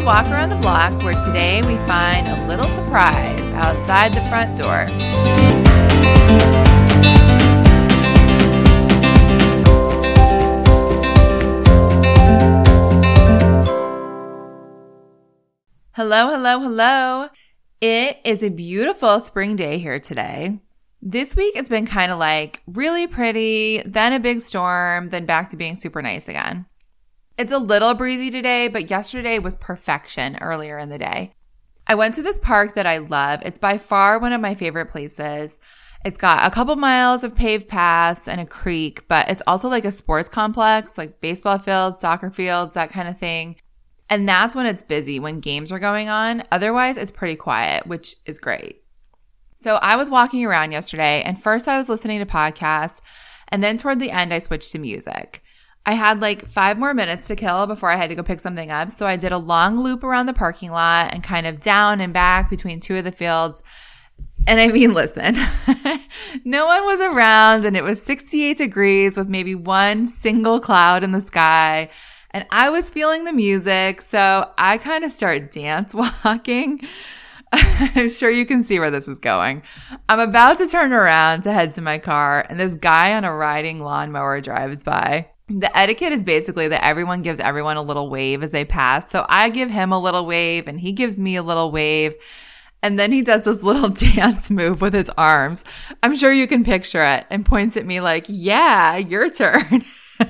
to Walk Around the Block, where today we find a little surprise outside the front door. Hello, hello, hello. It is a beautiful spring day here today. This week it's been kind of like really pretty, then a big storm, then back to being super nice again. It's a little breezy today, but yesterday was perfection earlier in the day. I went to this park that I love. It's by far one of my favorite places. It's got a couple miles of paved paths and a creek, but it's also like a sports complex, like baseball fields, soccer fields, that kind of thing. And that's when it's busy, when games are going on. Otherwise, it's pretty quiet, which is great. So I was walking around yesterday, and first I was listening to podcasts, and then toward the end, I switched to music. I had like five more minutes to kill before I had to go pick something up. So I did a long loop around the parking lot and kind of down and back between two of the fields. And I mean, listen, no one was around and it was 68 degrees with maybe one single cloud in the sky and I was feeling the music. So I kind of start dance walking. I'm sure you can see where this is going. I'm about to turn around to head to my car and this guy on a riding lawnmower drives by. The etiquette is basically that everyone gives everyone a little wave as they pass. So I give him a little wave and he gives me a little wave. And then he does this little dance move with his arms. I'm sure you can picture it and points at me like, yeah, your turn.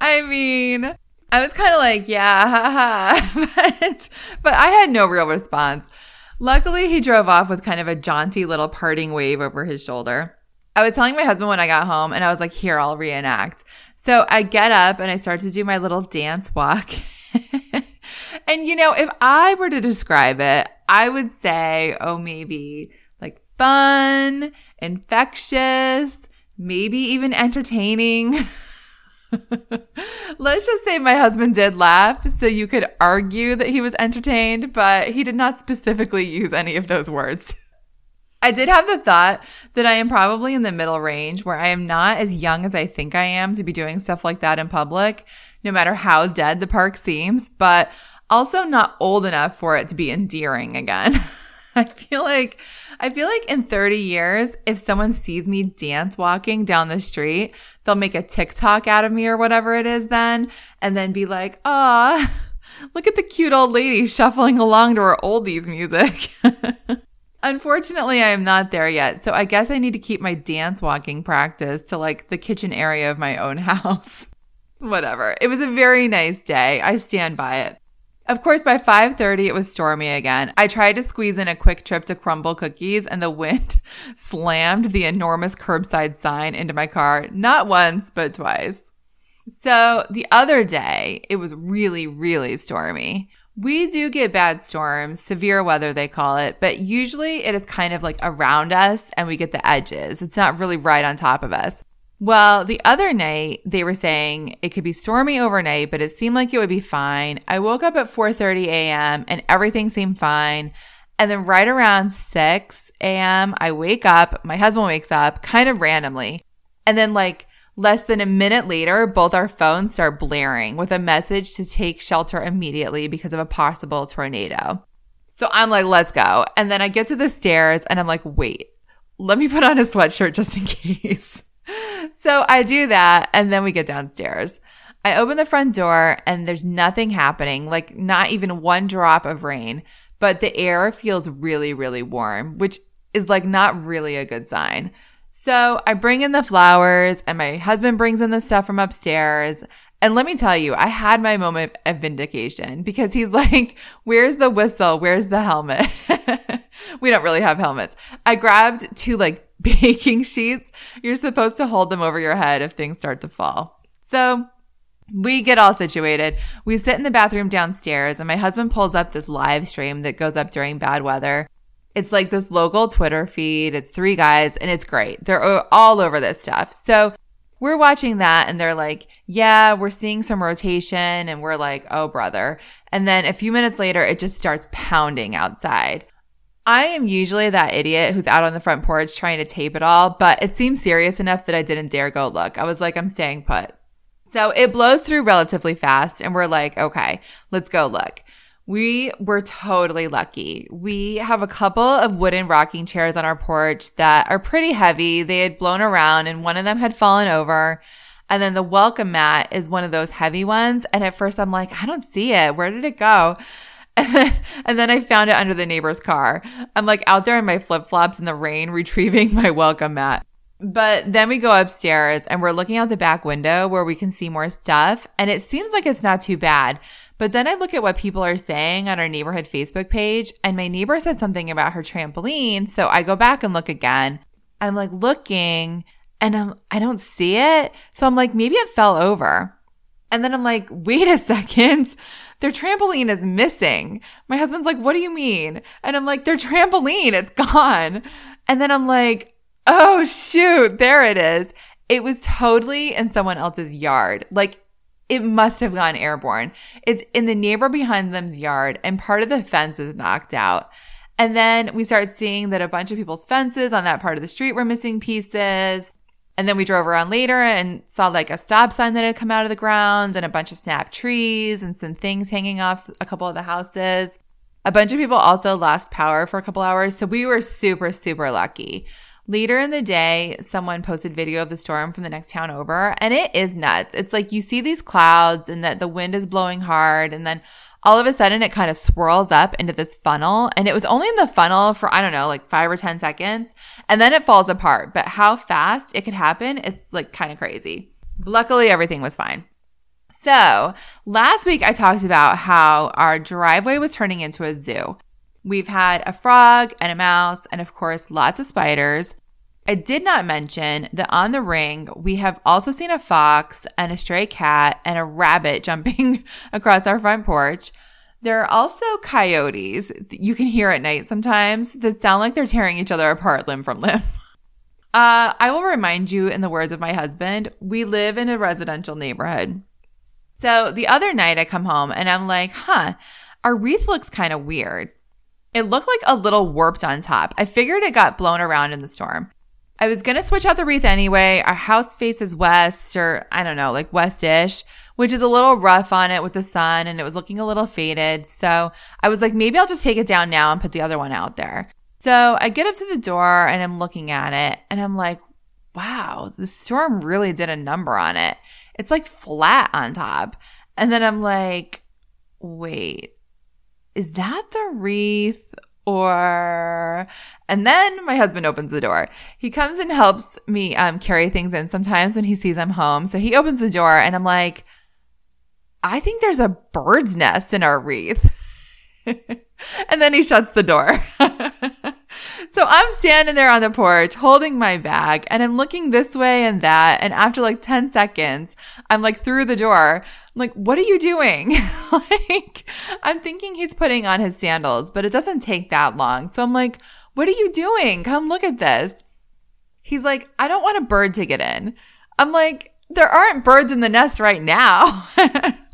I mean, I was kind of like, yeah, haha. but, but I had no real response. Luckily, he drove off with kind of a jaunty little parting wave over his shoulder. I was telling my husband when I got home and I was like, here, I'll reenact. So I get up and I start to do my little dance walk. and you know, if I were to describe it, I would say, oh, maybe like fun, infectious, maybe even entertaining. Let's just say my husband did laugh, so you could argue that he was entertained, but he did not specifically use any of those words. I did have the thought that I am probably in the middle range where I am not as young as I think I am to be doing stuff like that in public, no matter how dead the park seems, but also not old enough for it to be endearing again. I feel like I feel like in 30 years, if someone sees me dance walking down the street, they'll make a TikTok out of me or whatever it is then, and then be like, ah, look at the cute old lady shuffling along to her oldies music. Unfortunately, I am not there yet. So I guess I need to keep my dance walking practice to like the kitchen area of my own house. Whatever. It was a very nice day. I stand by it. Of course, by 5:30 it was stormy again. I tried to squeeze in a quick trip to Crumbl Cookies and the wind slammed the enormous curbside sign into my car, not once, but twice. So, the other day, it was really really stormy. We do get bad storms, severe weather they call it, but usually it is kind of like around us and we get the edges. It's not really right on top of us. Well, the other night they were saying it could be stormy overnight, but it seemed like it would be fine. I woke up at 4:30 a.m. and everything seemed fine. And then right around 6 a.m., I wake up, my husband wakes up kind of randomly. And then like less than a minute later, both our phones start blaring with a message to take shelter immediately because of a possible tornado. So I'm like, let's go. And then I get to the stairs and I'm like, wait, let me put on a sweatshirt just in case so I do that and then we get downstairs. I open the front door and there's nothing happening, like not even one drop of rain, but the air feels really, really warm, which is like not really a good sign. So I bring in the flowers and my husband brings in the stuff from upstairs. And let me tell you, I had my moment of vindication because he's like, where's the whistle? Where's the helmet? we don't really have helmets. I grabbed two like baking sheets. You're supposed to hold them over your head if things start to fall. So we get all situated. We sit in the bathroom downstairs and my husband pulls up this live stream that goes up during bad weather. It's like this local Twitter feed. It's three guys and it's great. They're all over this stuff. So we're watching that and they're like, yeah, we're seeing some rotation and we're like, oh brother. And then a few minutes later, it just starts pounding outside. I am usually that idiot who's out on the front porch trying to tape it all, but it seemed serious enough that I didn't dare go look. I was like, I'm staying put. So it blows through relatively fast, and we're like, okay, let's go look. We were totally lucky. We have a couple of wooden rocking chairs on our porch that are pretty heavy. They had blown around and one of them had fallen over. And then the welcome mat is one of those heavy ones. And at first I'm like, I don't see it. Where did it go? And then, I found it under the neighbor's car. I'm like out there in my flip flops in the rain, retrieving my welcome mat. But then we go upstairs and we're looking out the back window where we can see more stuff. And it seems like it's not too bad. But then I look at what people are saying on our neighborhood Facebook page, and my neighbor said something about her trampoline. So I go back and look again. I'm like looking and I'm, I don't see it. So I'm like, maybe it fell over. And then I'm like, wait a second. Their trampoline is missing. My husband's like, what do you mean? And I'm like, their trampoline, it's gone. And then I'm like, oh shoot, there it is. It was totally in someone else's yard. Like it must have gone airborne. It's in the neighbor behind them's yard and part of the fence is knocked out. And then we start seeing that a bunch of people's fences on that part of the street were missing pieces. And then we drove around later and saw like a stop sign that had come out of the ground and a bunch of snap trees and some things hanging off a couple of the houses. A bunch of people also lost power for a couple hours. So we were super, super lucky. Later in the day, someone posted video of the storm from the next town over and it is nuts. It's like you see these clouds and that the wind is blowing hard and then all of a sudden it kind of swirls up into this funnel and it was only in the funnel for, I don't know, like five or 10 seconds and then it falls apart. But how fast it could happen, it's like kind of crazy. Luckily, everything was fine. So last week I talked about how our driveway was turning into a zoo. We've had a frog and a mouse, and of course, lots of spiders. I did not mention that on the ring, we have also seen a fox and a stray cat and a rabbit jumping across our front porch. There are also coyotes you can hear at night sometimes that sound like they're tearing each other apart limb from limb. Uh, I will remind you, in the words of my husband, we live in a residential neighborhood. So the other night I come home and I'm like, huh, our wreath looks kind of weird. It looked like a little warped on top. I figured it got blown around in the storm. I was going to switch out the wreath anyway. Our house faces west or I don't know, like westish, which is a little rough on it with the sun and it was looking a little faded. So I was like, maybe I'll just take it down now and put the other one out there. So I get up to the door and I'm looking at it and I'm like, wow, the storm really did a number on it. It's like flat on top. And then I'm like, wait, is that the wreath or and then my husband opens the door. He comes and helps me um, carry things in sometimes when he sees i'm home. So he opens the door and i'm like i think there's a bird's nest in our wreath. And then he shuts the door. So i'm standing there on the porch holding my bag and i'm looking this way and that. And after like 10 seconds i'm like through the door like, what are you doing? like, I'm thinking he's putting on his sandals, but it doesn't take that long. So I'm like, what are you doing? Come look at this. He's like, I don't want a bird to get in. I'm like, there aren't birds in the nest right now.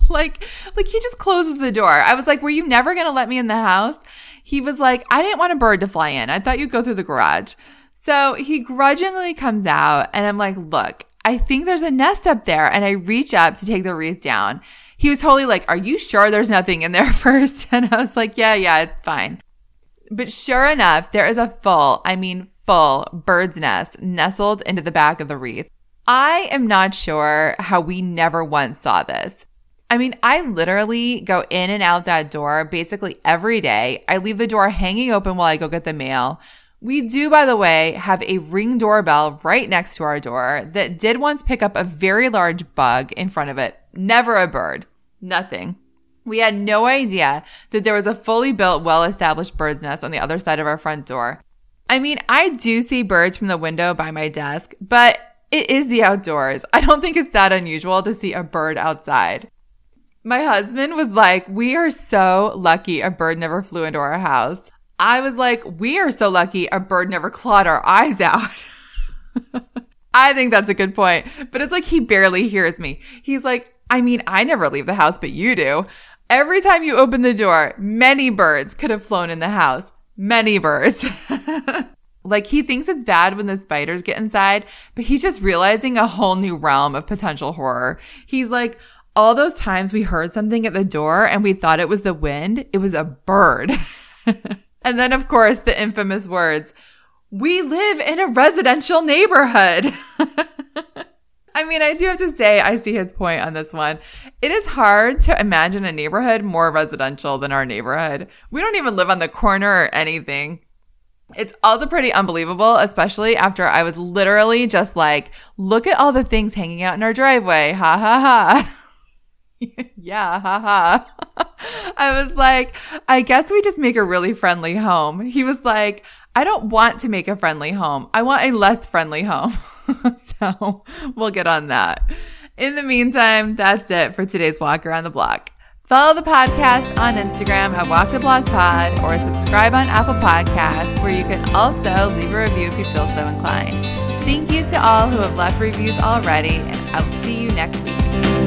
like, like he just closes the door. I was like, were you never going to let me in the house? He was like, I didn't want a bird to fly in. I thought you'd go through the garage. So he grudgingly comes out and I'm like, look, I think there's a nest up there. And I reach up to take the wreath down. He was totally like, Are you sure there's nothing in there first? And I was like, Yeah, yeah, it's fine. But sure enough, there is a full, I mean, full bird's nest nestled into the back of the wreath. I am not sure how we never once saw this. I mean, I literally go in and out that door basically every day. I leave the door hanging open while I go get the mail. We do, by the way, have a ring doorbell right next to our door that did once pick up a very large bug in front of it. Never a bird. Nothing. We had no idea that there was a fully built, well established bird's nest on the other side of our front door. I mean, I do see birds from the window by my desk, but it is the outdoors. I don't think it's that unusual to see a bird outside. My husband was like, we are so lucky a bird never flew into our house. I was like, we are so lucky a bird never clawed our eyes out. I think that's a good point. But it's like he barely hears me. He's like, I mean, I never leave the house, but you do. Every time you open the door, many birds could have flown in the house. Many birds. Like he thinks it's bad when the spiders get inside, but he's just realizing a whole new realm of potential horror. He's like, all those times we heard something at the door and we thought it was the wind, it was a bird. and then, of course, the infamous words, we live in a residential neighborhood. I mean, I do have to say, I see his point on this one. It is hard to imagine a neighborhood more residential than our neighborhood. We don't even live on the corner or anything. It's also pretty unbelievable, especially after I was literally just like, look at all the things hanging out in our driveway. Ha ha ha. yeah, haha. I was like, I guess we just make a really friendly home. He was like, I don't want to make a friendly home. I want a less friendly home. so we'll get on that. In the meantime, that's it for today's walk around the block. Follow the podcast on Instagram at Walk the Block Pod or subscribe on Apple Podcasts, where you can also leave a review if you feel so inclined. Thank you to all who have left reviews already, and I'll see you next week.